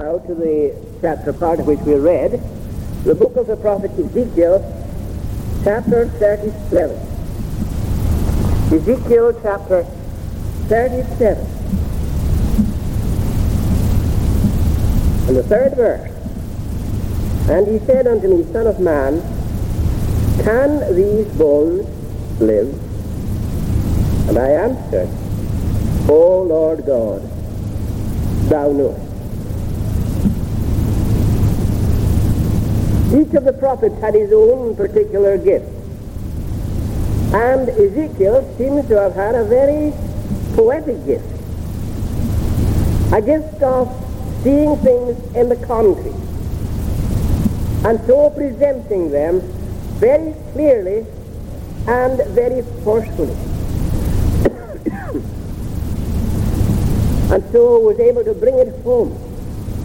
now to the chapter part of which we read, the book of the prophet Ezekiel, chapter 37. Ezekiel chapter 37. And the third verse. And he said unto me, Son of man, can these bones live? And I answered, O Lord God, thou knowest. Each of the prophets had his own particular gift. And Ezekiel seems to have had a very poetic gift. A gift of seeing things in the concrete and so presenting them very clearly and very forcefully. and so was able to bring it home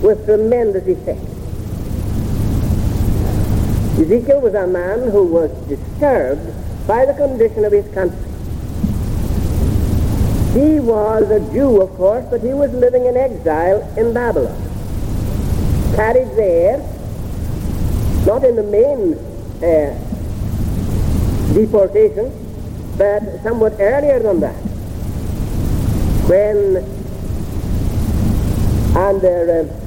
with tremendous effect. Ezekiel was a man who was disturbed by the condition of his country. He was a Jew, of course, but he was living in exile in Babylon. Carried there, not in the main uh, deportation, but somewhat earlier than that, when under uh,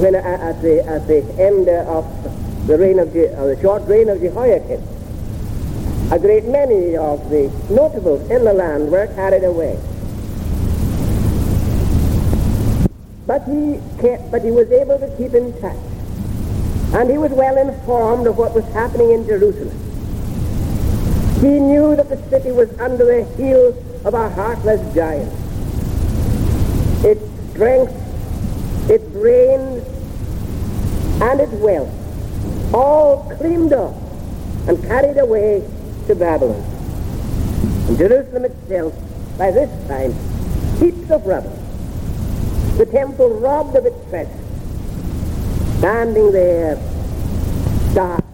when uh, at the at the end of the reign of Je- uh, the short reign of Jehoiakim, a great many of the notables in the land were carried away. But he kept, but he was able to keep in touch, and he was well informed of what was happening in Jerusalem. He knew that the city was under the heel of a heartless giant. Its strength, its brains, and its wealth, all cleaned up and carried away to Babylon. And Jerusalem itself, by this time, heaps of rubble. The temple robbed of its treasure, standing there, dark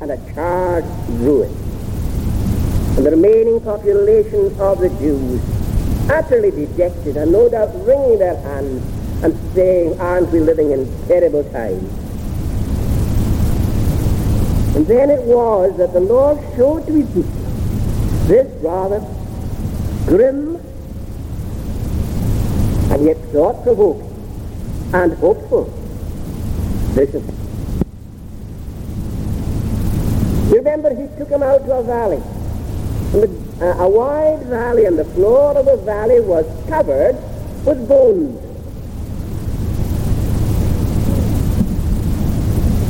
and a charred ruin. And the remaining population of the Jews, utterly dejected and no doubt wringing their hands and saying, aren't we living in terrible times? And then it was that the Lord showed to Ezekiel this rather grim and yet thought-provoking and hopeful vision. Remember he took him out to a valley, uh, a wide valley, and the floor of the valley was covered with bones.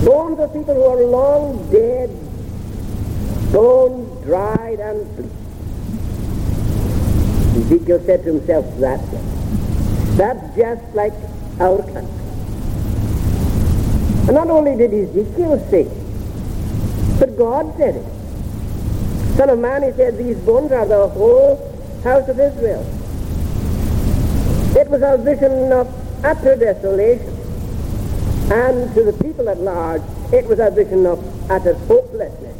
Bones of people who are long dead, bones dried and bleached. Ezekiel said to himself, that's it. That's just like our country. And not only did Ezekiel say it, but God said it. Son of man, he said, these bones are the whole house of Israel. It was a vision of utter desolation. And to the people at large, it was a vision of utter hopelessness.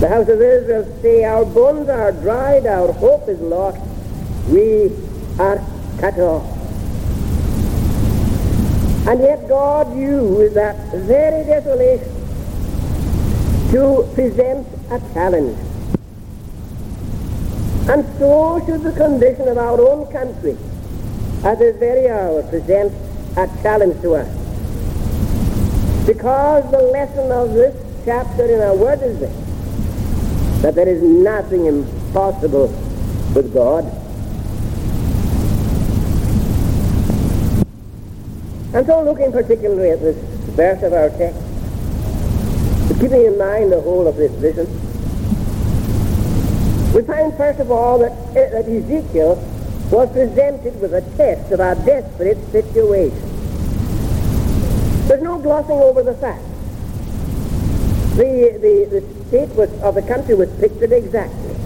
The house of Israel say, our bones are dried, our hope is lost, we are cut off. And yet God used that very desolation to present a challenge. And so should the condition of our own country at this very hour present a challenge to us. Because the lesson of this chapter in our word is this, that there is nothing impossible with God. And so looking particularly at this verse of our text, keeping in mind the whole of this vision, we find first of all that, that Ezekiel was presented with a test of our desperate situation. There's no glossing over the fact. The, the, the state was, of the country was pictured exactly.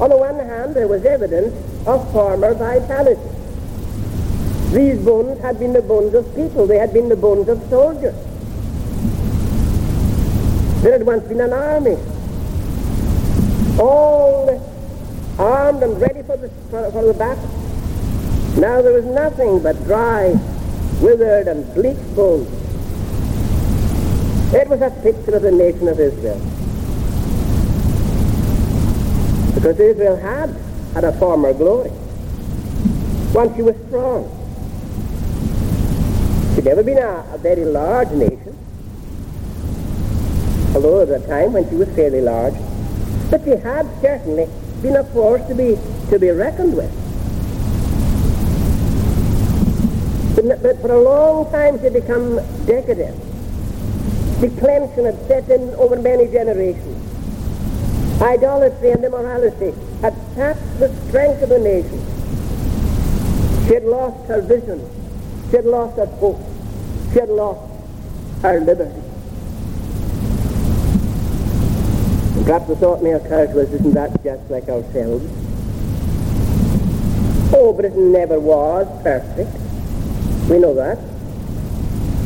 On the one hand, there was evidence of former vitality. These bones had been the bones of people. They had been the bones of soldiers. There had once been an army, all armed and ready for the, for, for the battle. Now there was nothing but dry, withered, and bleak bones. It was a picture of the nation of Israel. Because Israel had had a former glory. Once she was strong. She'd never been a, a very large nation. Although was a time when she was fairly large. But she had certainly been a force to be to be reckoned with. But, but for a long time she become decadent. Declension had set in over many generations. Idolatry and immorality had sapped the strength of the nation. She had lost her vision. She had lost her hope. She had lost her liberty. And perhaps the thought may occur to us, isn't that just like ourselves? Oh, Britain never was perfect. We know that.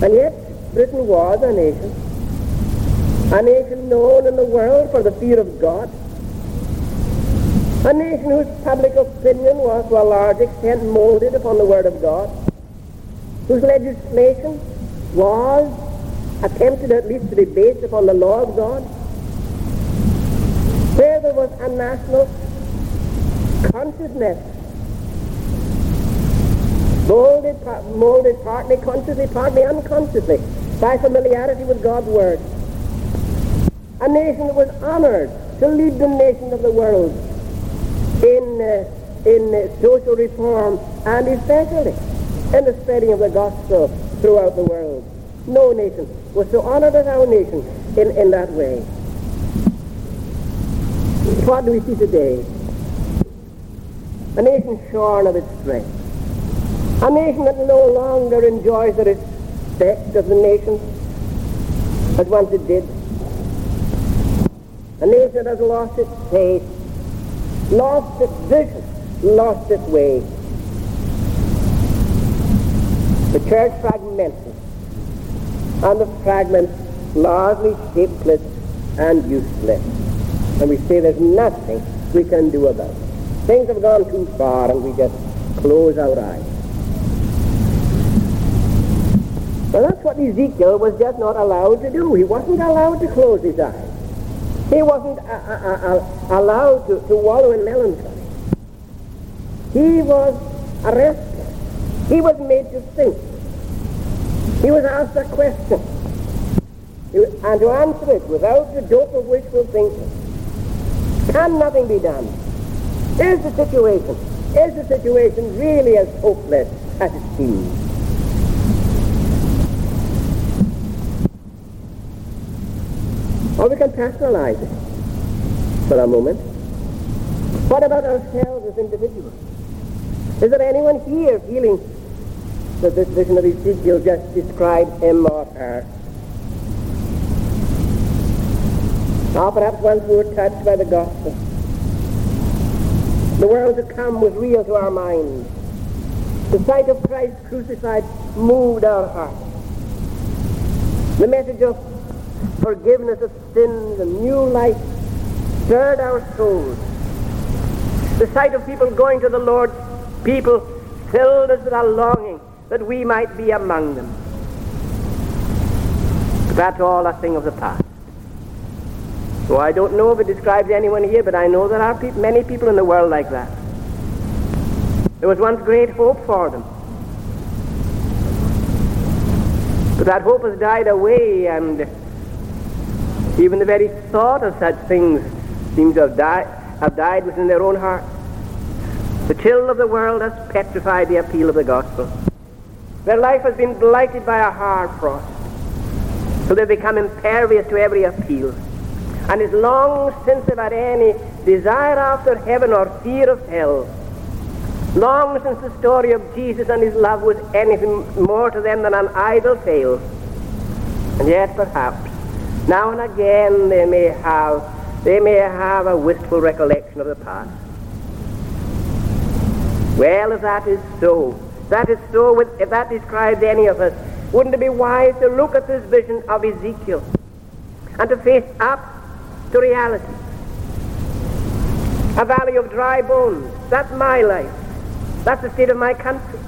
And yet, Britain was a nation. A nation known in the world for the fear of God. A nation whose public opinion was to a large extent molded upon the Word of God. Whose legislation was attempted at least to be based upon the law of God. Where there was a national consciousness molded, molded partly consciously, partly unconsciously by familiarity with God's Word. A nation that was honored to lead the nations of the world in, uh, in uh, social reform and especially in the spreading of the gospel throughout the world. No nation was so honored as our nation in, in that way. What do we see today? A nation shorn of its strength. A nation that no longer enjoys the respect of the nations as once it did. A nation that has lost its faith, lost its vision, lost its way. The church fragmented, and the fragments largely shapeless and useless. And we say there's nothing we can do about it. Things have gone too far and we just close our eyes. Well, that's what Ezekiel was just not allowed to do. He wasn't allowed to close his eyes. He wasn't uh, uh, uh, allowed to, to wallow in melancholy. He was arrested. He was made to think. He was asked a question. And to answer it without the dope of wishful thinking. Can nothing be done? Is the situation, is the situation really as hopeless as it seems? Or we can personalize it for a moment. What about ourselves as individuals? Is there anyone here feeling that this vision of Ezekiel just described him or her? Or perhaps once we were touched by the gospel. The world to come was real to our minds. The sight of Christ crucified moved our hearts. The message of forgiveness of sins and new life stirred our souls. The sight of people going to the Lord, people filled us with a longing that we might be among them. But that's all a thing of the past. So I don't know if it describes anyone here, but I know there are pe- many people in the world like that. There was once great hope for them. But that hope has died away and even the very thought of such things seems to have died, have died within their own hearts. The chill of the world has petrified the appeal of the gospel. Their life has been blighted by a hard frost, so they've become impervious to every appeal. And it's long since had any desire after heaven or fear of hell. Long since the story of Jesus and his love was anything more to them than an idle tale. And yet, perhaps, now and again they may have they may have a wistful recollection of the past. Well, if that is so, that is so, with, if that describes any of us, wouldn't it be wise to look at this vision of Ezekiel and to face up to reality? A valley of dry bones, that's my life. That's the state of my country.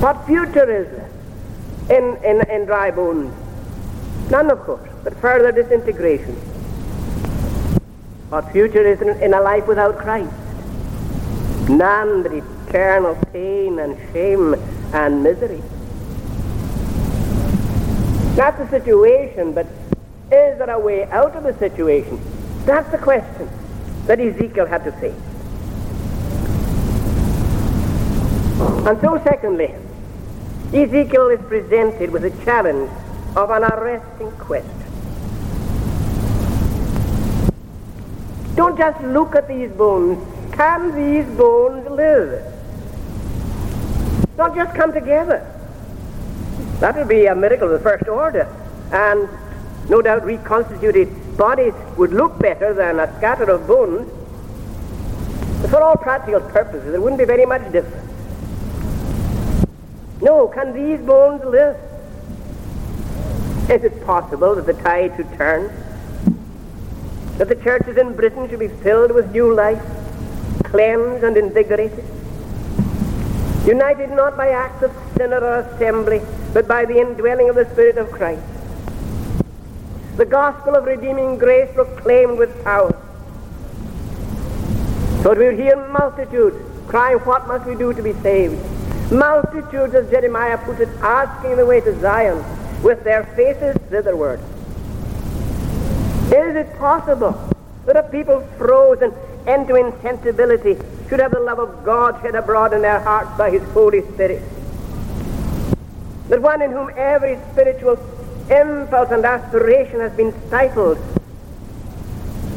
What future is there in, in, in dry bones? None, of course, but further disintegration. What future is in, in a life without Christ? None but eternal pain and shame and misery. That's the situation, but is there a way out of the situation? That's the question that Ezekiel had to face. And so, secondly, Ezekiel is presented with a challenge of an arresting question. Don't just look at these bones. Can these bones live? Don't just come together. That would be a miracle of the first order. And no doubt reconstituted bodies would look better than a scatter of bones. But for all practical purposes, it wouldn't be very much different. No, can these bones live? Is it possible that the tide should turn? That the churches in Britain should be filled with new life, cleansed and invigorated? United not by acts of synod or assembly, but by the indwelling of the Spirit of Christ. The gospel of redeeming grace proclaimed with power. So we hear multitudes crying, What must we do to be saved? Multitudes, as Jeremiah put it, asking the way to Zion with their faces thitherward. Is it possible that a people frozen into insensibility should have the love of God shed abroad in their hearts by His Holy Spirit? That one in whom every spiritual impulse and aspiration has been stifled,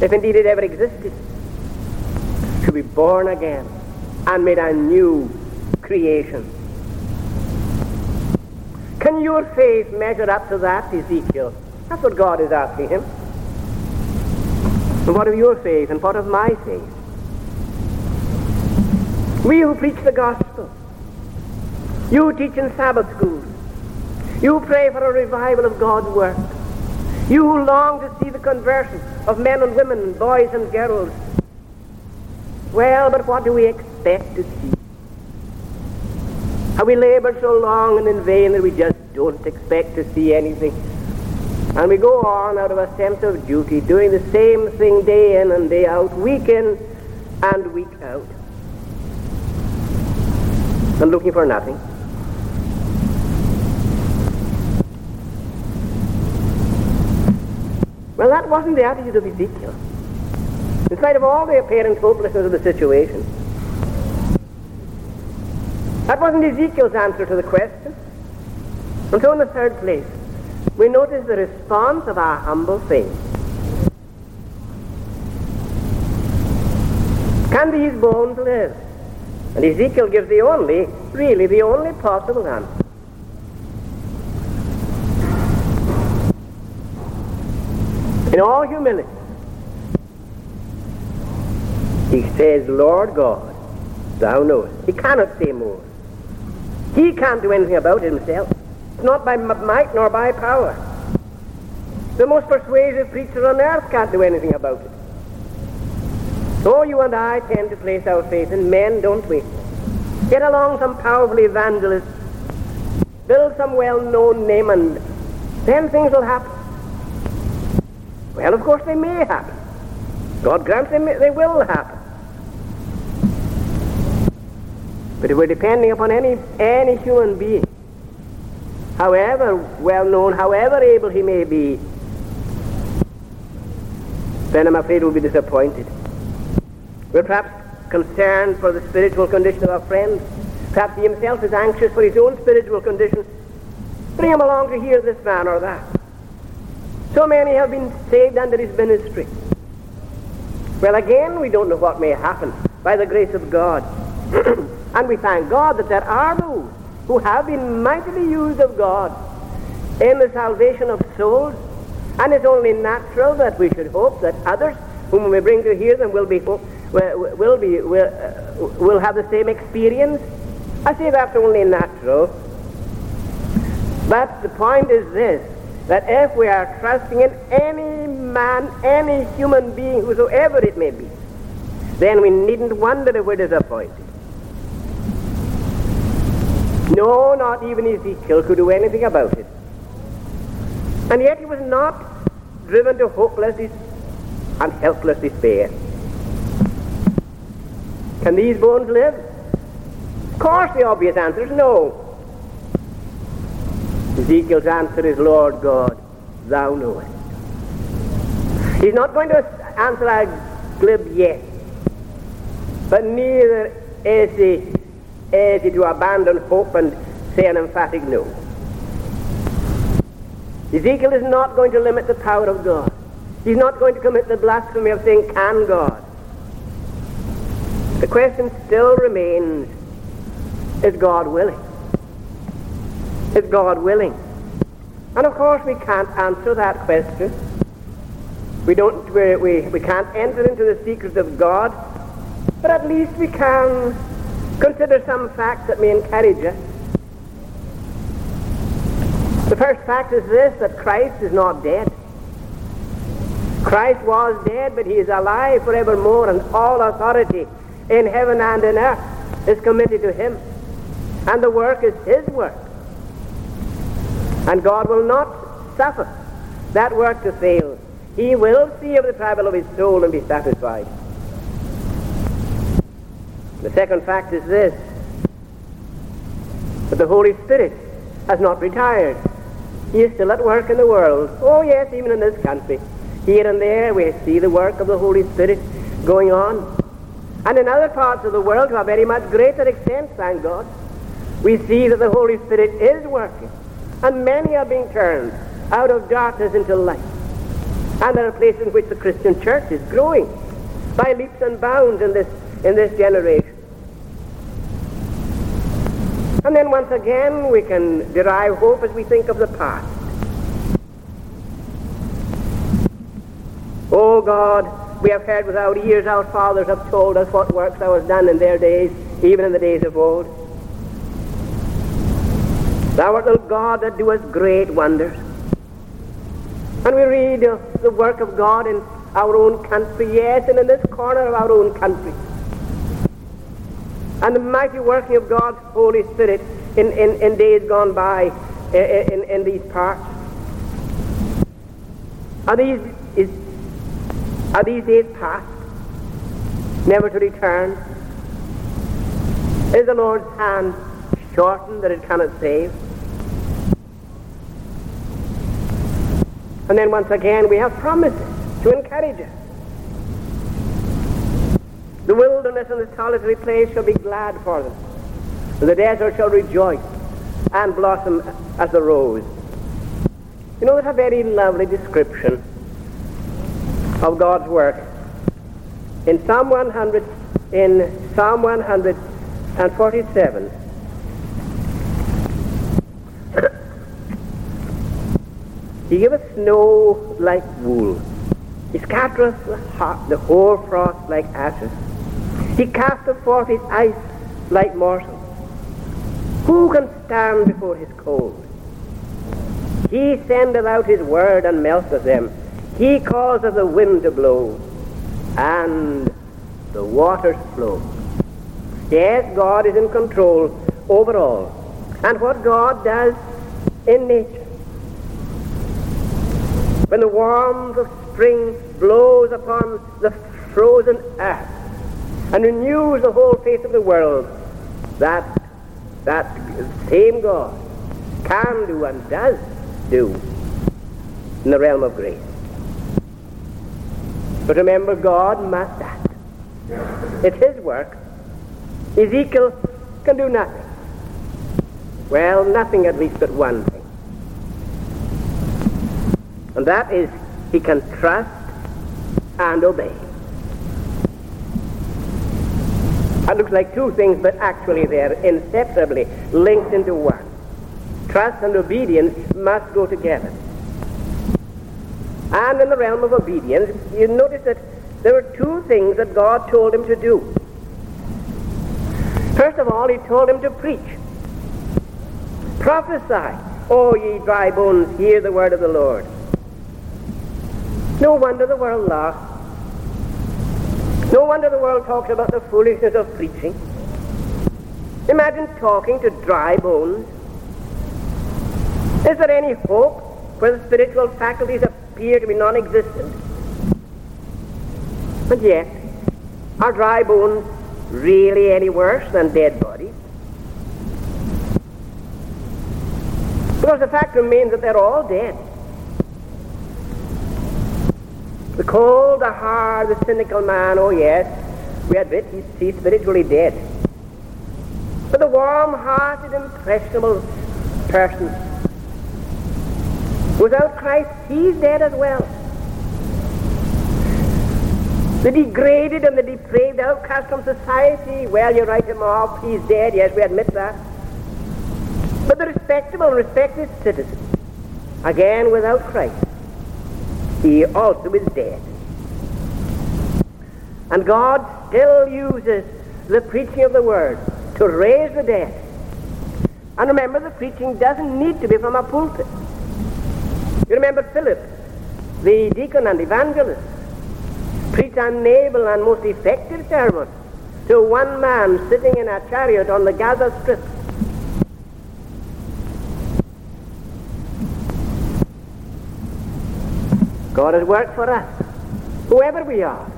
if indeed it ever existed, to be born again and made a new creation. Can your faith measure up to that, Ezekiel? That's what God is asking him. And what of your faith and what of my faith? We who preach the gospel, you who teach in Sabbath schools, you pray for a revival of God's work, you who long to see the conversion of men and women, boys and girls. Well, but what do we expect to see? Have we labored so long and in vain that we just don't expect to see anything? And we go on out of a sense of duty, doing the same thing day in and day out, week in and week out, and looking for nothing. Well, that wasn't the attitude of Ezekiel. In spite of all the apparent hopelessness of the situation, that wasn't Ezekiel's answer to the question. And so in the third place, we notice the response of our humble faith. Can these bones live? And Ezekiel gives the only, really the only possible answer. In all humility, he says, Lord God, thou knowest. He cannot say more. He can't do anything about it himself. It's not by might nor by power. The most persuasive preacher on earth can't do anything about it. So you and I tend to place our faith in men, don't we? Get along some powerful evangelist, build some well-known name, and then things will happen. Well, of course they may happen. God grants they, they will happen. But if we're depending upon any, any human being, however well known, however able he may be, then I'm afraid we'll be disappointed. We're perhaps concerned for the spiritual condition of our friend. Perhaps he himself is anxious for his own spiritual condition. Bring him along to hear this man or that. So many have been saved under his ministry. Well, again, we don't know what may happen by the grace of God. And we thank God that there are those who have been mightily used of God in the salvation of souls. And it's only natural that we should hope that others whom we bring to hear them will be will be will, uh, will have the same experience. I say that's only natural. But the point is this that if we are trusting in any man, any human being, whosoever it may be, then we needn't wonder if we're disappointed. No, not even Ezekiel could do anything about it. And yet he was not driven to hopeless and helpless despair. Can these bones live? Of course, the obvious answer is no. Ezekiel's answer is, Lord God, thou knowest. He's not going to answer a glib yes, but neither is he, is he to abandon hope and say an emphatic no. Ezekiel is not going to limit the power of God. He's not going to commit the blasphemy of saying, Can God? The question still remains is God willing? Is God willing? And of course, we can't answer that question. We, don't, we, we, we can't enter into the secrets of God, but at least we can consider some facts that may encourage us. The first fact is this that Christ is not dead. Christ was dead, but he is alive forevermore, and all authority in heaven and in earth is committed to him. And the work is his work. And God will not suffer that work to fail. He will see of the travel of his soul and be satisfied. The second fact is this that the Holy Spirit has not retired. He is still at work in the world. Oh, yes, even in this country. Here and there we see the work of the Holy Spirit going on. And in other parts of the world, to a very much greater extent, thank God, we see that the Holy Spirit is working. And many are being turned out of darkness into light. And there are places in which the Christian church is growing by leaps and bounds in this, in this generation. And then once again, we can derive hope as we think of the past. Oh God, we have heard without ears our fathers have told us what works thou hast done in their days, even in the days of old. Thou art the God that doest great wonders. And we read uh, the work of God in our own country, yes, and in this corner of our own country and the mighty working of God's Holy Spirit in, in, in days gone by in, in, in these parts. Are these, is, are these days past, never to return? Is the Lord's hand shortened that it cannot save? And then once again we have promises to encourage us. The wilderness and the solitary place shall be glad for them. The desert shall rejoice and blossom as the rose. You know, that's a very lovely description of God's work. In Psalm 100, in Psalm 147, he giveth snow like wool. He scattereth the, hot, the hoar frost like ashes. He casteth forth his ice like morsels. Who can stand before his cold? He sendeth out his word and melteth them. He causeth the wind to blow, and the waters flow. Yes, God is in control over all. And what God does in nature, when the warmth of spring blows upon the frozen earth, and renews the whole face of the world, that that same God can do and does do in the realm of grace. But remember, God must act. It's His work. Ezekiel can do nothing. Well, nothing at least but one thing. And that is, he can trust and obey. It looks like two things, but actually they're inseparably linked into one. Trust and obedience must go together. And in the realm of obedience, you notice that there were two things that God told him to do. First of all, he told him to preach. Prophesy, O ye dry bones, hear the word of the Lord. No wonder the world laughs. No wonder the world talks about the foolishness of preaching. Imagine talking to dry bones. Is there any hope where the spiritual faculties appear to be non-existent? But yet, are dry bones really any worse than dead bodies? Because the fact remains that they're all dead. The cold, the hard, the cynical man, oh yes, we admit he's, he's spiritually dead. But the warm-hearted, impressionable person, without Christ, he's dead as well. The degraded and the depraved outcast from society, well, you write him off, he's dead, yes, we admit that. But the respectable and respected citizen, again without Christ, he also is dead. And God still uses the preaching of the word to raise the dead. And remember, the preaching doesn't need to be from a pulpit. You remember Philip, the deacon and evangelist, preached an able and most effective sermon to one man sitting in a chariot on the Gaza Strip. God has worked for us, whoever we are.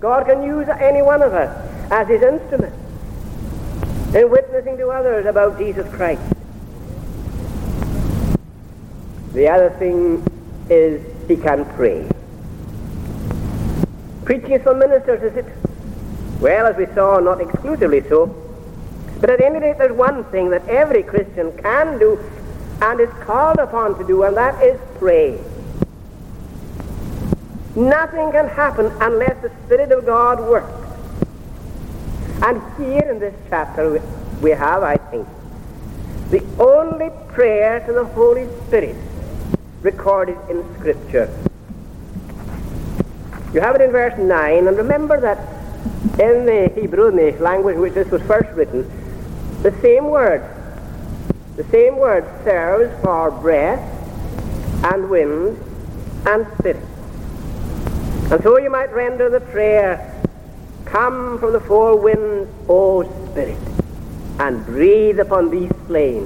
God can use any one of us as his instrument in witnessing to others about Jesus Christ. The other thing is he can pray. Preaching is for ministers, is it? Well, as we saw, not exclusively so. But at any rate, there's one thing that every Christian can do and is called upon to do, and that is pray. Nothing can happen unless the Spirit of God works. And here in this chapter we have, I think, the only prayer to the Holy Spirit recorded in Scripture. You have it in verse 9, and remember that in the Hebrew, in the language in which this was first written, the same word, the same word serves for breath and wind and spirit. And so you might render the prayer, Come from the four winds, O Spirit, and breathe upon these slain,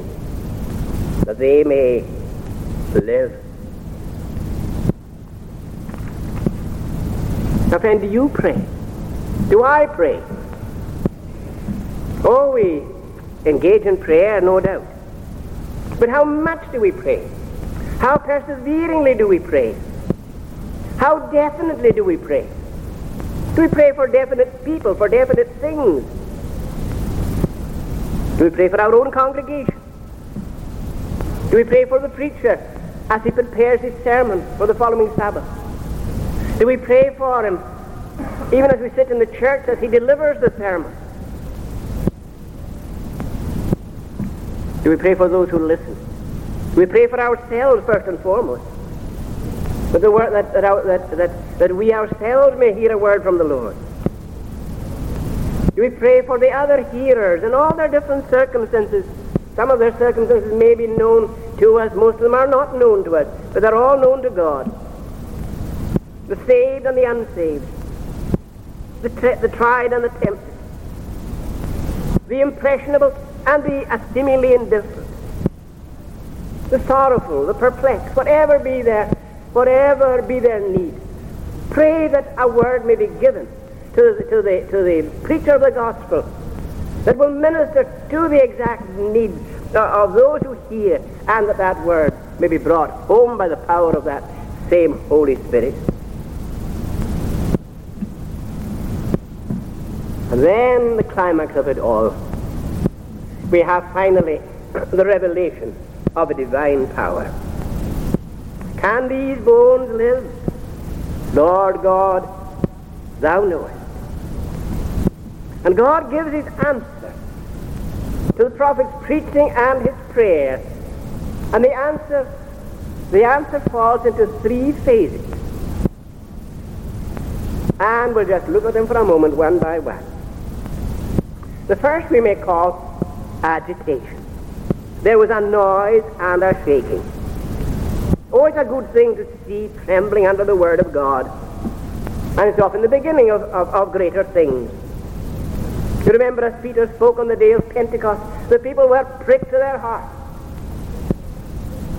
that they may live. Now, friend, do you pray? Do I pray? Oh, we engage in prayer, no doubt. But how much do we pray? How perseveringly do we pray? How definitely do we pray? Do we pray for definite people, for definite things? Do we pray for our own congregation? Do we pray for the preacher as he prepares his sermon for the following Sabbath? Do we pray for him even as we sit in the church as he delivers the sermon? Do we pray for those who listen? Do we pray for ourselves first and foremost? But the word that, that, that, that, we ourselves may hear a word from the Lord. We pray for the other hearers in all their different circumstances? Some of their circumstances may be known to us, most of them are not known to us, but they're all known to God. The saved and the unsaved, the, tri- the tried and the tempted, the impressionable and the seemingly indifferent, the sorrowful, the perplexed, whatever be their whatever be their need. Pray that a word may be given to the, to the, to the preacher of the gospel that will minister to the exact needs of those who hear, and that that word may be brought home by the power of that same Holy Spirit. And then the climax of it all, we have finally the revelation of a divine power. Can these bones live? Lord God, thou knowest. And God gives his answer to the prophet's preaching and his prayer. And the answer, the answer falls into three phases. And we'll just look at them for a moment one by one. The first we may call agitation. There was a noise and a shaking. Oh, it's a good thing to see trembling under the Word of God. And it's often the beginning of, of, of greater things. You remember as Peter spoke on the day of Pentecost, the people were pricked to their hearts.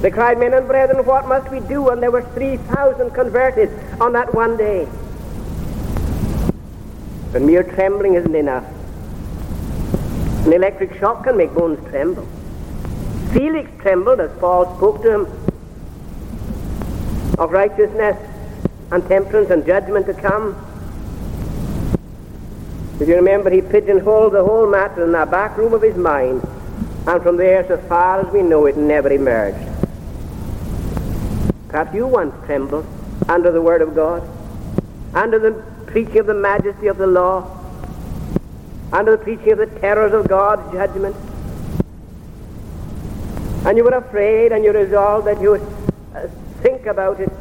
They cried, Men and brethren, what must we do? And there were 3,000 converted on that one day. But mere trembling isn't enough. An electric shock can make bones tremble. Felix trembled as Paul spoke to him of righteousness and temperance and judgment to come. If you remember, he pigeonholed the whole matter in the back room of his mind, and from there, so far as we know it, never emerged. Perhaps you once trembled under the Word of God, under the preaching of the majesty of the law, under the preaching of the terrors of God's judgment. And you were afraid and you resolved that you would think about it,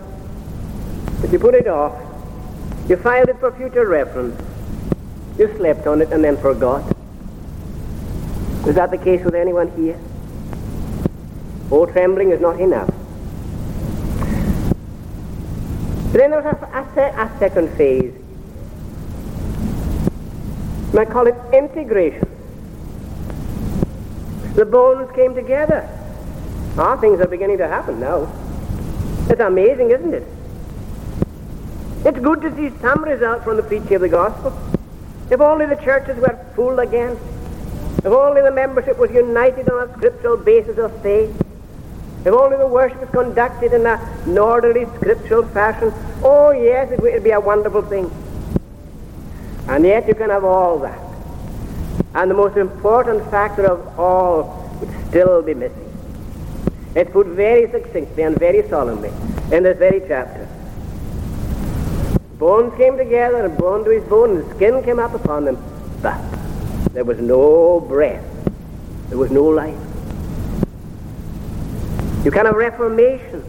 but you put it off. You filed it for future reference. You slept on it and then forgot. Is that the case with anyone here? Oh, trembling is not enough. Then there's a, a, a second phase. And I call it integration. The bones came together. Ah, things are beginning to happen now. It's amazing, isn't it? It's good to see some result from the preaching of the gospel. If only the churches were full again. If only the membership was united on a scriptural basis of faith. If only the worship was conducted in an orderly scriptural fashion. Oh, yes, it would be a wonderful thing. And yet you can have all that. And the most important factor of all would still be missing. It's put very succinctly and very solemnly in this very chapter. Bones came together, and bone to his bone, and skin came up upon them. But there was no breath. There was no life. You can have reformation.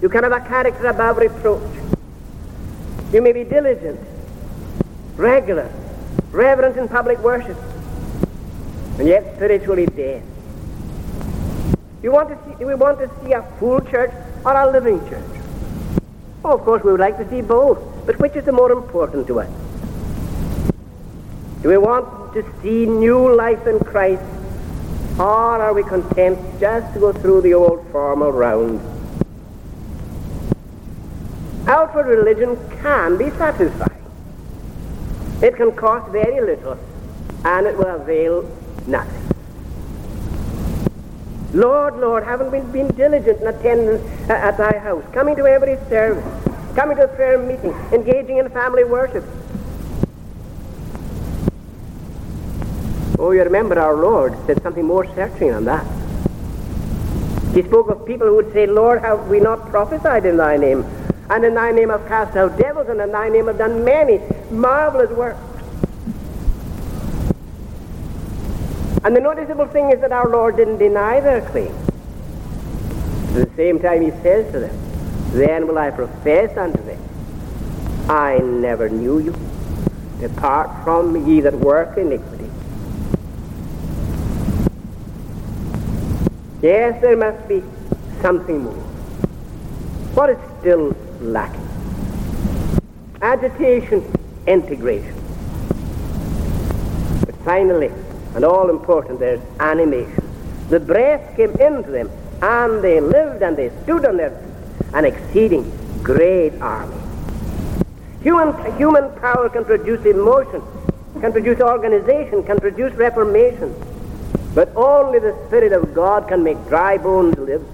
You can have a character above reproach. You may be diligent, regular, reverent in public worship, and yet spiritually dead. You want to see, we want to see a full church or a living church? Oh, of course, we would like to see both. But which is the more important to us? Do we want to see new life in Christ, or are we content just to go through the old formal round? Outward religion can be satisfying. It can cost very little, and it will avail nothing. Lord, Lord, haven't we been diligent in attendance at thy house, coming to every service? coming to a prayer meeting, engaging in family worship. Oh, you remember our Lord said something more searching than that. He spoke of people who would say, Lord, have we not prophesied in thy name? And in thy name have cast out devils, and in thy name have done many marvelous works. And the noticeable thing is that our Lord didn't deny their claim. At the same time, he says to them, then will I profess unto them, I never knew you. Depart from me, ye that work iniquity. Yes, there must be something more. What is still lacking? Agitation, integration. But finally, and all important, there's animation. The breath came into them, and they lived and they stood on their feet an exceeding great army. Human, human power can produce emotion, can produce organization, can produce reformation. But only the Spirit of God can make dry bones live.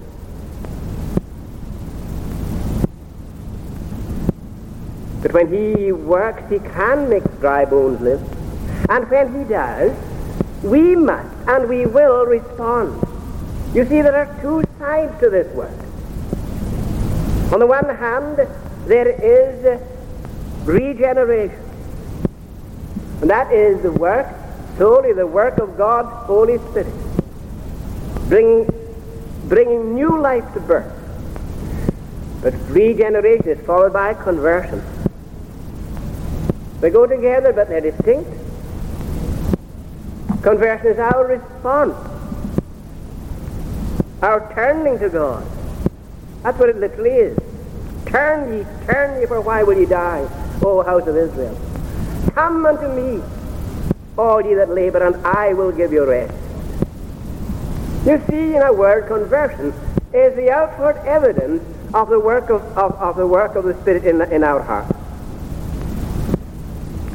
But when He works, He can make dry bones live. And when He does, we must and we will respond. You see, there are two sides to this work. On the one hand, there is regeneration. And that is the work, solely the work of God's Holy Spirit, bringing, bringing new life to birth. But regeneration is followed by conversion. They go together, but they're distinct. Conversion is our response, our turning to God. That's what it literally is. Turn ye, turn ye, for why will ye die, O house of Israel? Come unto me, all ye that labor, and I will give you rest. You see, in a word, conversion is the outward evidence of the work of, of, of the work of the Spirit in, in our hearts.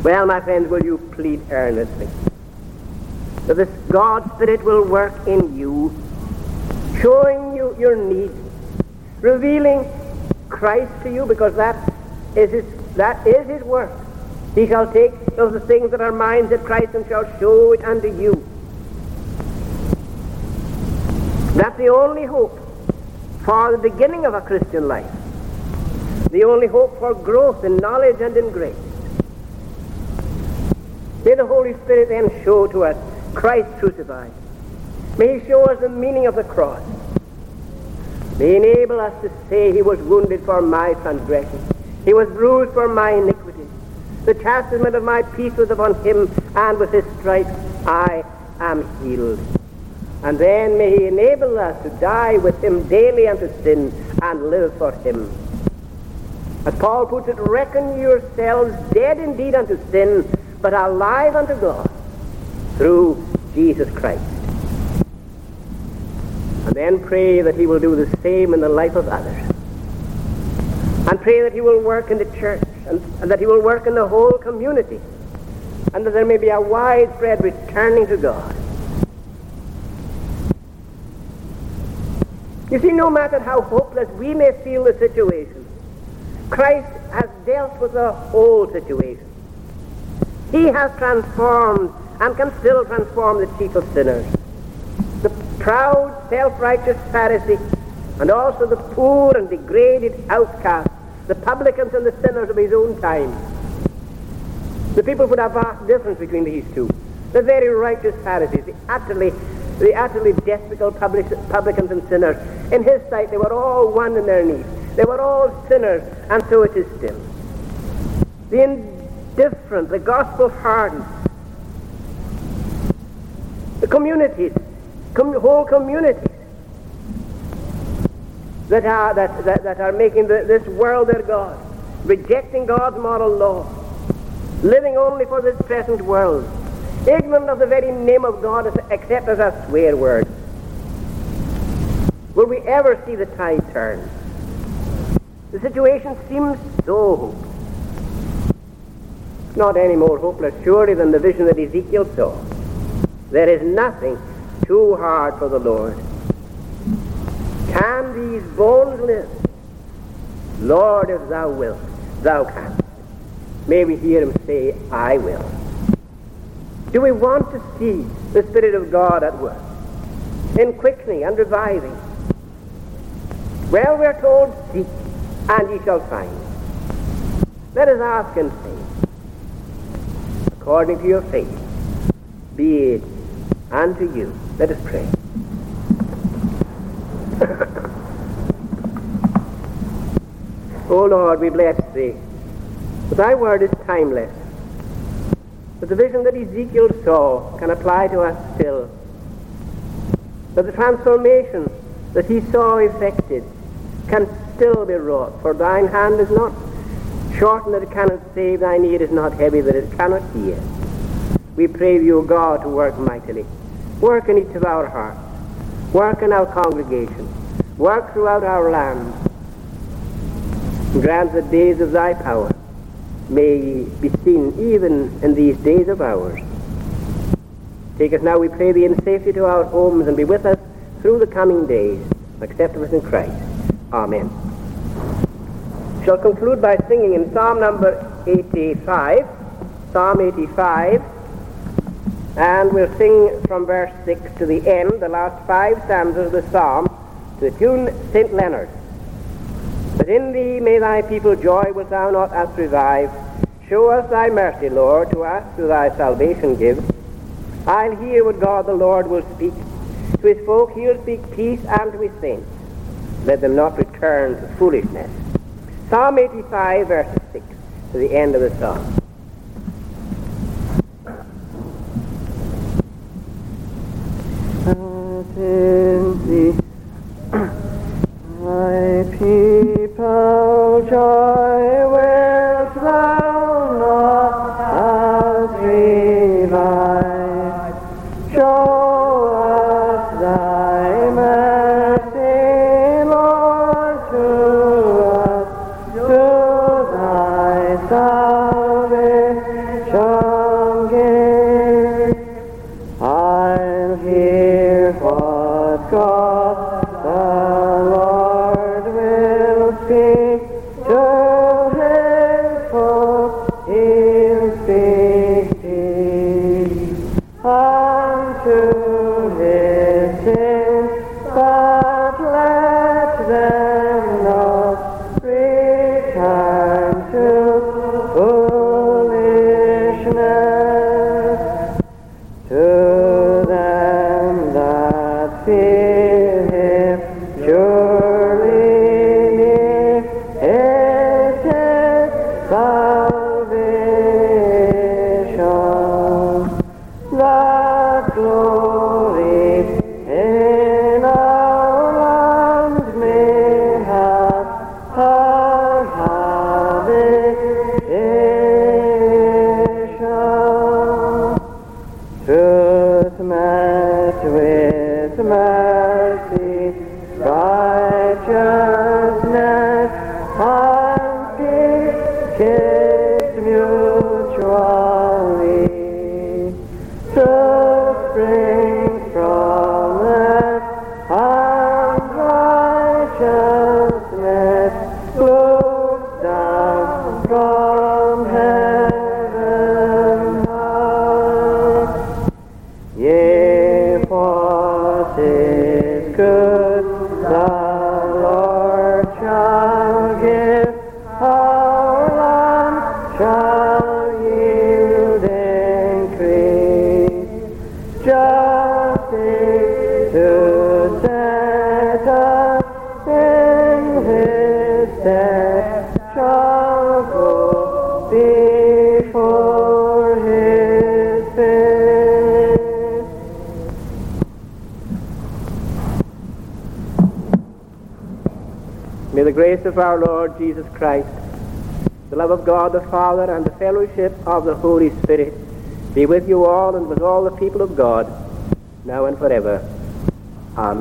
Well, my friends, will you plead earnestly that this God Spirit will work in you, showing you your need, revealing Christ to you, because that is his, that is his work. He shall take those things that are mine, that Christ, and shall show it unto you. That's the only hope for the beginning of a Christian life. The only hope for growth in knowledge and in grace. May the Holy Spirit then show to us Christ crucified. May he show us the meaning of the cross. May enable us to say he was wounded for my transgression. He was bruised for my iniquity. The chastisement of my peace was upon him, and with his stripes I am healed. And then may he enable us to die with him daily unto sin and live for him. As Paul puts it, reckon yourselves dead indeed unto sin, but alive unto God through Jesus Christ. And then pray that he will do the same in the life of others. And pray that he will work in the church and, and that he will work in the whole community. And that there may be a widespread returning to God. You see, no matter how hopeless we may feel the situation, Christ has dealt with the whole situation. He has transformed and can still transform the chief of sinners. The proud, self-righteous Pharisee and also the poor and degraded outcast, the publicans and the sinners of his own time. The people put a vast difference between these two. The very righteous Pharisees, the utterly the utterly despicable publicans and sinners. In his sight, they were all one in their need. They were all sinners, and so it is still. The indifferent, the gospel hardened, communities, com- whole communities that are, that, that, that are making the, this world their God, rejecting God's moral law, living only for this present world ignorant of the very name of God except as a swear word. Will we ever see the tide turn? The situation seems so hopeless. Not any more hopeless, surely, than the vision that Ezekiel saw. There is nothing too hard for the Lord. Can these bones live? Lord, if thou wilt, thou canst. May we hear him say, I will. Do we want to see the Spirit of God at work in quickening and reviving? Well, we're told, seek, and ye shall find. Let us ask and say, according to your faith, be it unto you. Let us pray. o Lord, we bless thee. Thy word is timeless. But the vision that Ezekiel saw can apply to us still. That the transformation that he saw effected can still be wrought, for thine hand is not shortened that it cannot save, thine ear is not heavy that it cannot hear. We pray you, God, to work mightily. Work in each of our hearts. Work in our congregation. Work throughout our land. Grant the days of thy power may be seen even in these days of ours. Take us now, we pray thee, in safety to our homes and be with us through the coming days. Accept us in Christ. Amen. Shall conclude by singing in Psalm number 85, Psalm 85, and we'll sing from verse 6 to the end, the last five stanzas of the psalm, to the tune St. Leonard. But in thee may thy people joy wilt thou not us revive. Show us thy mercy, Lord, to us who thy salvation give. I'll hear what God the Lord will speak. To his folk he'll speak peace and to his saints. Let them not return to foolishness. Psalm 85, verse 6, to the end of the psalm. Peace of our Lord Jesus Christ, the love of God the Father, and the fellowship of the Holy Spirit be with you all and with all the people of God, now and forever.